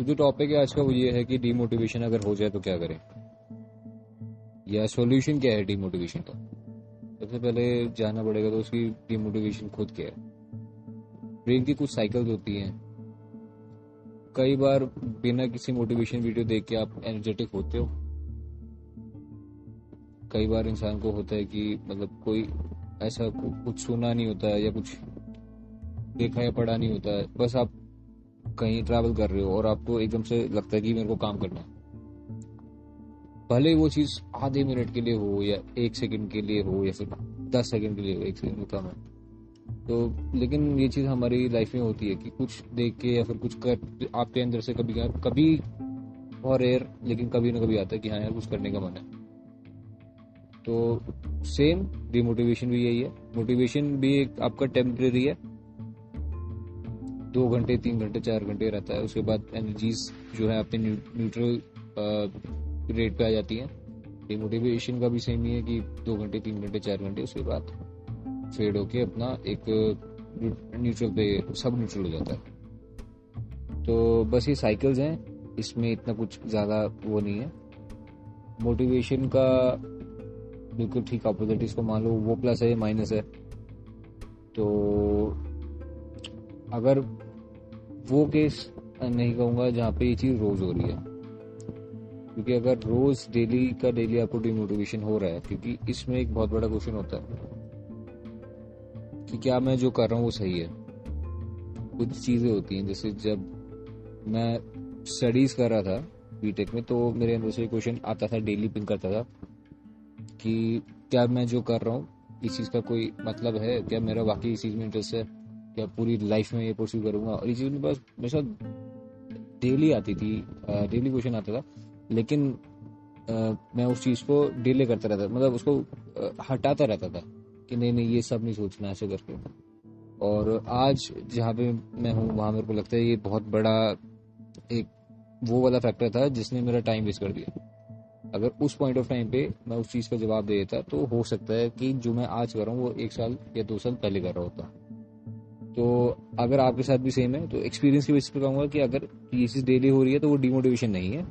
तो जो टॉपिक है, आज का वो ये है कि डीमोटिवेशन अगर हो जाए तो क्या करें? या सॉल्यूशन क्या है डीमोटिवेशन का? सबसे पहले जानना पड़ेगा तो उसकी डीमोटिवेशन खुद क्या है। ब्रेन की कुछ साइकिल्स होती हैं। कई बार बिना किसी मोटिवेशन वीडियो देख के आप एनर्जेटिक होते हो। कई बार इंसान को होता है कि मतलब कोई ऐसा कुछ सुना नहीं होता है या कुछ देखा या पढ़ा नहीं होता। है बस आप कहीं ट्रैवल कर रहे हो और आपको एकदम से लगता है कि मेरे को काम करना है। भले वो चीज़ आधे मिनट के लिए हो या एक सेकंड के लिए हो या फिर दस सेकंड के लिए हो, एक सेकंड कम है। तो लेकिन ये चीज़ हमारी लाइफ में होती है कि कुछ देख के या फिर कुछ कर, आपके अंदर से कभी कभी और एयर लेकिन कभी ना कभी आता है कि हाँ यार, कुछ करने का मन है। तो सेम डिमोटिवेशन भी यही है। मोटिवेशन भी एक आपका टेम्परेरी है। दो घंटे, तीन घंटे, चार घंटे रहता है। उसके बाद एनर्जीज जो है अपने न्यूट्रल रेट पे आ जाती हैं। डिमोटिवेशन का भी सेम ही है कि दो घंटे, तीन घंटे, चार घंटे, उसके बाद फेड होके अपना एक न्यूट्रल पे, सब न्यूट्रल हो जाता है। तो बस ये साइकिल्स हैं। इसमें इतना कुछ ज़्यादा वो नहीं है। मोटिवेशन का बिल्कुल ठीक अपोजिट इसको मान लो वो प्लस है माइनस है। तो अगर वो केस नहीं कहूँगा जहाँ पे ये चीज़ रोज़ हो रही है। क्योंकि अगर रोज़ डेली का डेली आपको डिमोटिवेशन हो रहा है, क्योंकि इसमें एक बहुत बड़ा क्वेश्चन होता है कि क्या मैं जो कर रहा हूँ वो सही है। कुछ चीज़ें होती हैं, जैसे जब मैं स्टडीज़ कर रहा था बीटेक में तो मेरे अंदर से क्वेश्चन आता था डेली पिंक करता था कि क्या मैं जो कर रहा हूँ, इस चीज़ का कोई मतलब है? क्या मेरा वाकई इस चीज़ में इंटरेस्ट है? क्या पूरी लाइफ में ये परस्यू करूँगा? और ये चीज़ मेरे पास मेरे साथ डेली आती थी डेली क्वेश्चन आता था लेकिन आ, मैं उस चीज़ को डिले करता रहता मतलब उसको आ, हटाता रहता था कि नहीं नहीं ये सब नहीं सोचना ऐसे करके। और आज जहाँ पे मैं हूँ वहाँ मेरे को लगता है ये बहुत बड़ा एक वो वाला फैक्टर था जिसने मेरा टाइम वेस्ट कर दिया। अगर उस पॉइंट ऑफ़ टाइम पे मैं उस चीज़ का जवाब दे देता तो हो सकता है कि जो मैं आज कर रहा हूँ वो एक साल या दो साल पहले कर रहा होता। तो अगर आपके साथ भी सेम है तो एक्सपीरियंस की बेसिस पे कहूँगा कि अगर ये चीज़ डेली हो रही है तो वो डिमोटिवेशन नहीं है।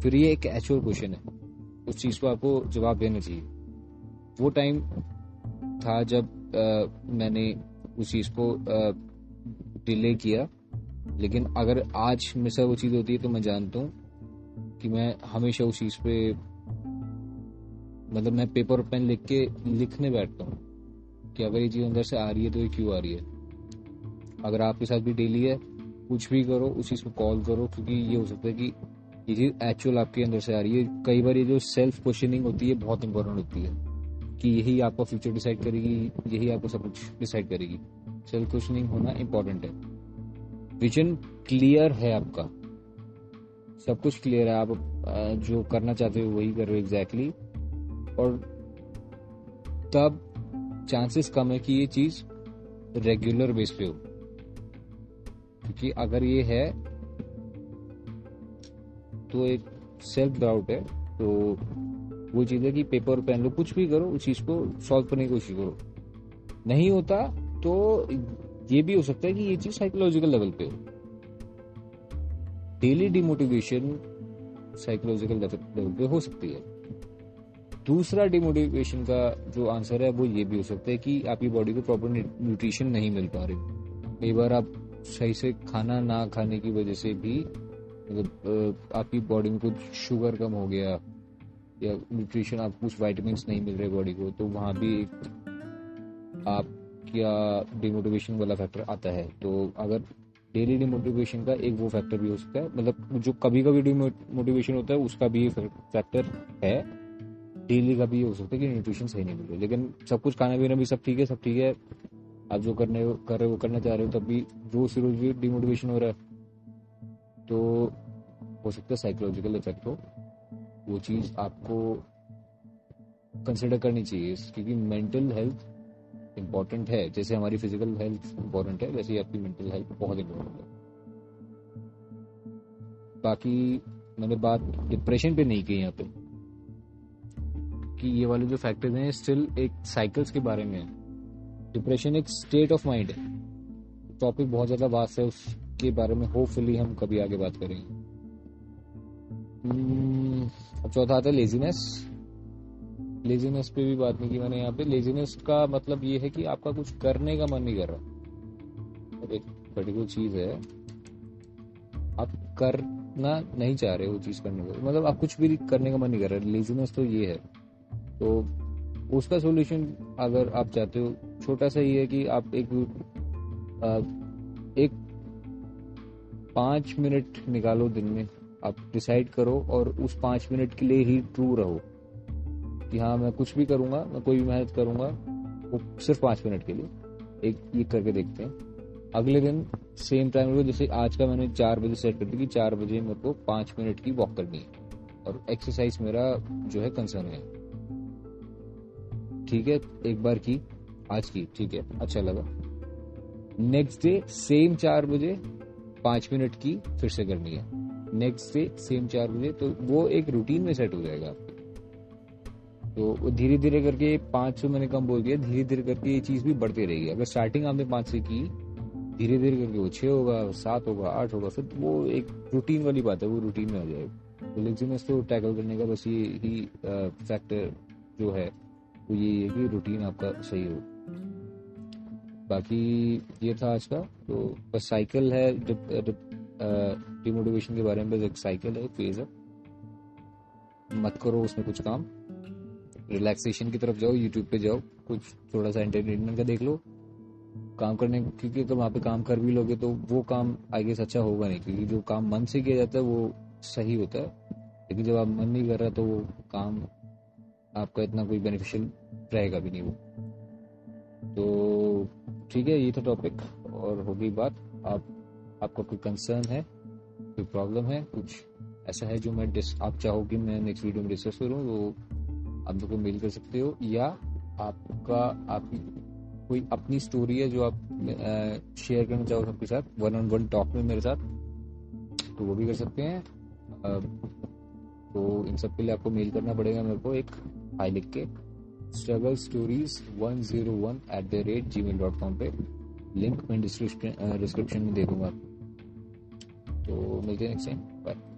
फिर ये एक एक्चुअल क्वेश्चन है। उस चीज़ को आपको जवाब देना चाहिए। वो टाइम था जब आ, मैंने उस चीज़ को डिले किया। लेकिन अगर आज मेरे साथ वो चीज़ होती है तो मैं जानता हूँ कि मैं हमेशा उस चीज़ पे मतलब मैं पेपर और पेन लिख के लिखने बैठता हूँ। कि अगर ये चीज़ अंदर से आ रही है तो ये क्यों आ रही है? अगर आपके साथ भी डेली है, कुछ भी करो, उस चीज़ को कॉल करो, क्योंकि ये हो सकता है कि ये चीज़ एक्चुअल आपके अंदर से आ रही है। कई बार ये जो सेल्फ क्वेश्चनिंग होती है, बहुत इंपॉर्टेंट होती है कि यही आपका फ्यूचर डिसाइड करेगी, यही आपको सब कुछ डिसाइड करेगी। सेल्फ क्वेश्चनिंग होना इंपॉर्टेंट है। विजन क्लियर है आपका। सब कुछ क्लियर है। आप जो करना चाहते हो वही कर एग्जैक्टली और तब चांसेस कम है कि ये चीज़ रेगुलर बेस पे हो। क्योंकि अगर ये है तो एक सेल्फ डाउट है तो वो चीज़ है कि पेपर पेन लो, कुछ भी करो, उस चीज़ को सॉल्व करने की कोशिश करो। नहीं होता तो ये भी हो सकता है कि ये चीज़ साइकोलॉजिकल लेवल पे हो। डेली डिमोटिवेशन साइकोलॉजिकल लेवल पे हो सकती है। दूसरा डिमोटिवेशन का जो आंसर है, वो ये भी हो सकता है कि आपकी बॉडी को प्रॉपर न्यूट्रिशन नहीं मिल पा रही। कई बार आप सही से खाना ना खाने की वजह से भी मतलब आपकी बॉडी में कुछ शुगर कम हो गया, या न्यूट्रिशन आप कुछ वाइटमिन नहीं मिल रहे बॉडी को तो वहाँ भी आप क्या डिमोटिवेशन वाला फैक्टर आता है? तो अगर डेली डिमोटिवेशन का एक वो फैक्टर भी हो सकता है मतलब जो कभी कभी डिमोटिवेशन होता है, उसका भी फैक्टर है। डेली का भी हो सकता है कि न्यूट्रिशन सही नहीं मिल। रही लेकिन सब कुछ खाना पीना भी सब ठीक है, सब ठीक है। आप जो करने कर रहे हो करना चाह रहे हो, तब भी रोज से रोज भी डिमोटिवेशन हो रहा है तो हो सकता है साइकोलॉजिकल इफ़ेक्ट हो। वो चीज़ आपको कंसिडर करनी चाहिए, क्योंकि मेंटल हेल्थ इंपॉर्टेंट है। जैसे हमारी फ़िज़िकल हेल्थ इंपॉर्टेंट है, वैसे ही आपकी मेंटल हेल्थ बहुत इंपॉर्टेंट है। बाकी मैंने बात डिप्रेशन पे नहीं की यहाँ पे। कि ये वाले जो फैक्टर्स हैं स्टिल एक साइकिल्स के बारे में है। डिप्रेशन एक स्टेट ऑफ़ माइंड है। टॉपिक बहुत ज़्यादा वास्ट है उसके बारे में होपफुली हम कभी आगे बात करेंगे। हम्म, अब चौथा आता है लेजीनेस लेजीनेस पे भी बात नहीं की मैंने यहाँ पे। लेजीनेस का मतलब ये है कि आपका कुछ करने का मन नहीं कर रहा। एक पर्टिकुलर चीज़ है आप करना नहीं चाह रहे वो चीज़ करने को। मतलब आप कुछ भी करने का मन नहीं कर रहे। लेजीनेस तो ये है। तो उसका सोल्यूशन अगर आप चाहते हो, छोटा सा ये है कि आप एक एक पाँच मिनट निकालो दिन में। आप डिसाइड करो और उस पाँच मिनट के लिए ही ट्रू रहो कि हाँ मैं कुछ भी करूँगा, मैं कोई भी मेहनत करूँगा, वो सिर्फ़ पाँच मिनट के लिए। एक, ये करके देखते हैं। अगले दिन सेम टाइम जैसे आज का मैंने चार बजे सेट कर दी कि चार बजे मेरे को पाँच मिनट की वॉक करनी है। और एक्सरसाइज मेरा जो है कंसर्न है। ठीक है, एक बार की, आज की, ठीक है अच्छा लगा। नेक्स्ट डे सेम चार बजे, पाँच मिनट की, फिर से करनी है। नेक्स्ट डे सेम चार बजे तो वो एक रूटीन में सेट हो जाएगा तो धीरे धीरे करके पाँच सौ मैंने कम बोल दिया धीरे धीरे करके ये चीज़ भी बढ़ती रहेगी। अगर स्टार्टिंग आपने पाँच से की धीरे धीरे करके वो छह होगा, सात होगा, आठ होगा, फिर वो एक रूटीन वाली बात है, वो रूटीन में आ जाएगा। तो लेक्सिनेस तो टैकल करने का बस ये ही फैक्टर जो है वो ये है कि रूटीन आपका सही हो। बाकी ये था आज का तो बस साइकिल है डिमोटिवेशन के बारे में बस एक साइकिल है फ़ेज़ है। मत करो उसमें कुछ काम। रिलैक्सेशन की तरफ़ जाओ यूट्यूब पे जाओ, कुछ थोड़ा सा एंटरटेनमेंट का देख लो। काम करने, क्योंकि अगर वहाँ पे काम कर भी लोगे तो वो काम आई गेस अच्छा होगा नहीं, क्योंकि जो काम मन से किया जाता है वो सही होता है। लेकिन जब आप मन नहीं कर रहा तो वो काम आपका इतना कोई बेनिफिशियल रहेगा भी नहीं वो। तो ठीक है, ये था टॉपिक और हो गई बात। आप, आपका कोई कंसर्न है, कोई प्रॉब्लम है, कुछ ऐसा है जो मैं आप चाहो कि मैं नेक्स्ट वीडियो में डिस्कस करूँ तो आप लोग को मेल कर सकते हो, या आपका आपकी कोई अपनी स्टोरी है जो आप शेयर करना चाहो सबके साथ वन ऑन वन टॉक में मेरे साथ तो वो भी कर सकते हैं। तो इन सब के लिए आपको मेल करना पड़ेगा मेरे को एक। हाई लिख के struggle stories one zero one at the rate Gmail dot com पे लिंक मैं डिस्क्रिप्शन में दे दूँगा। तो मिलते हैं नेक्स्ट टाइम बाय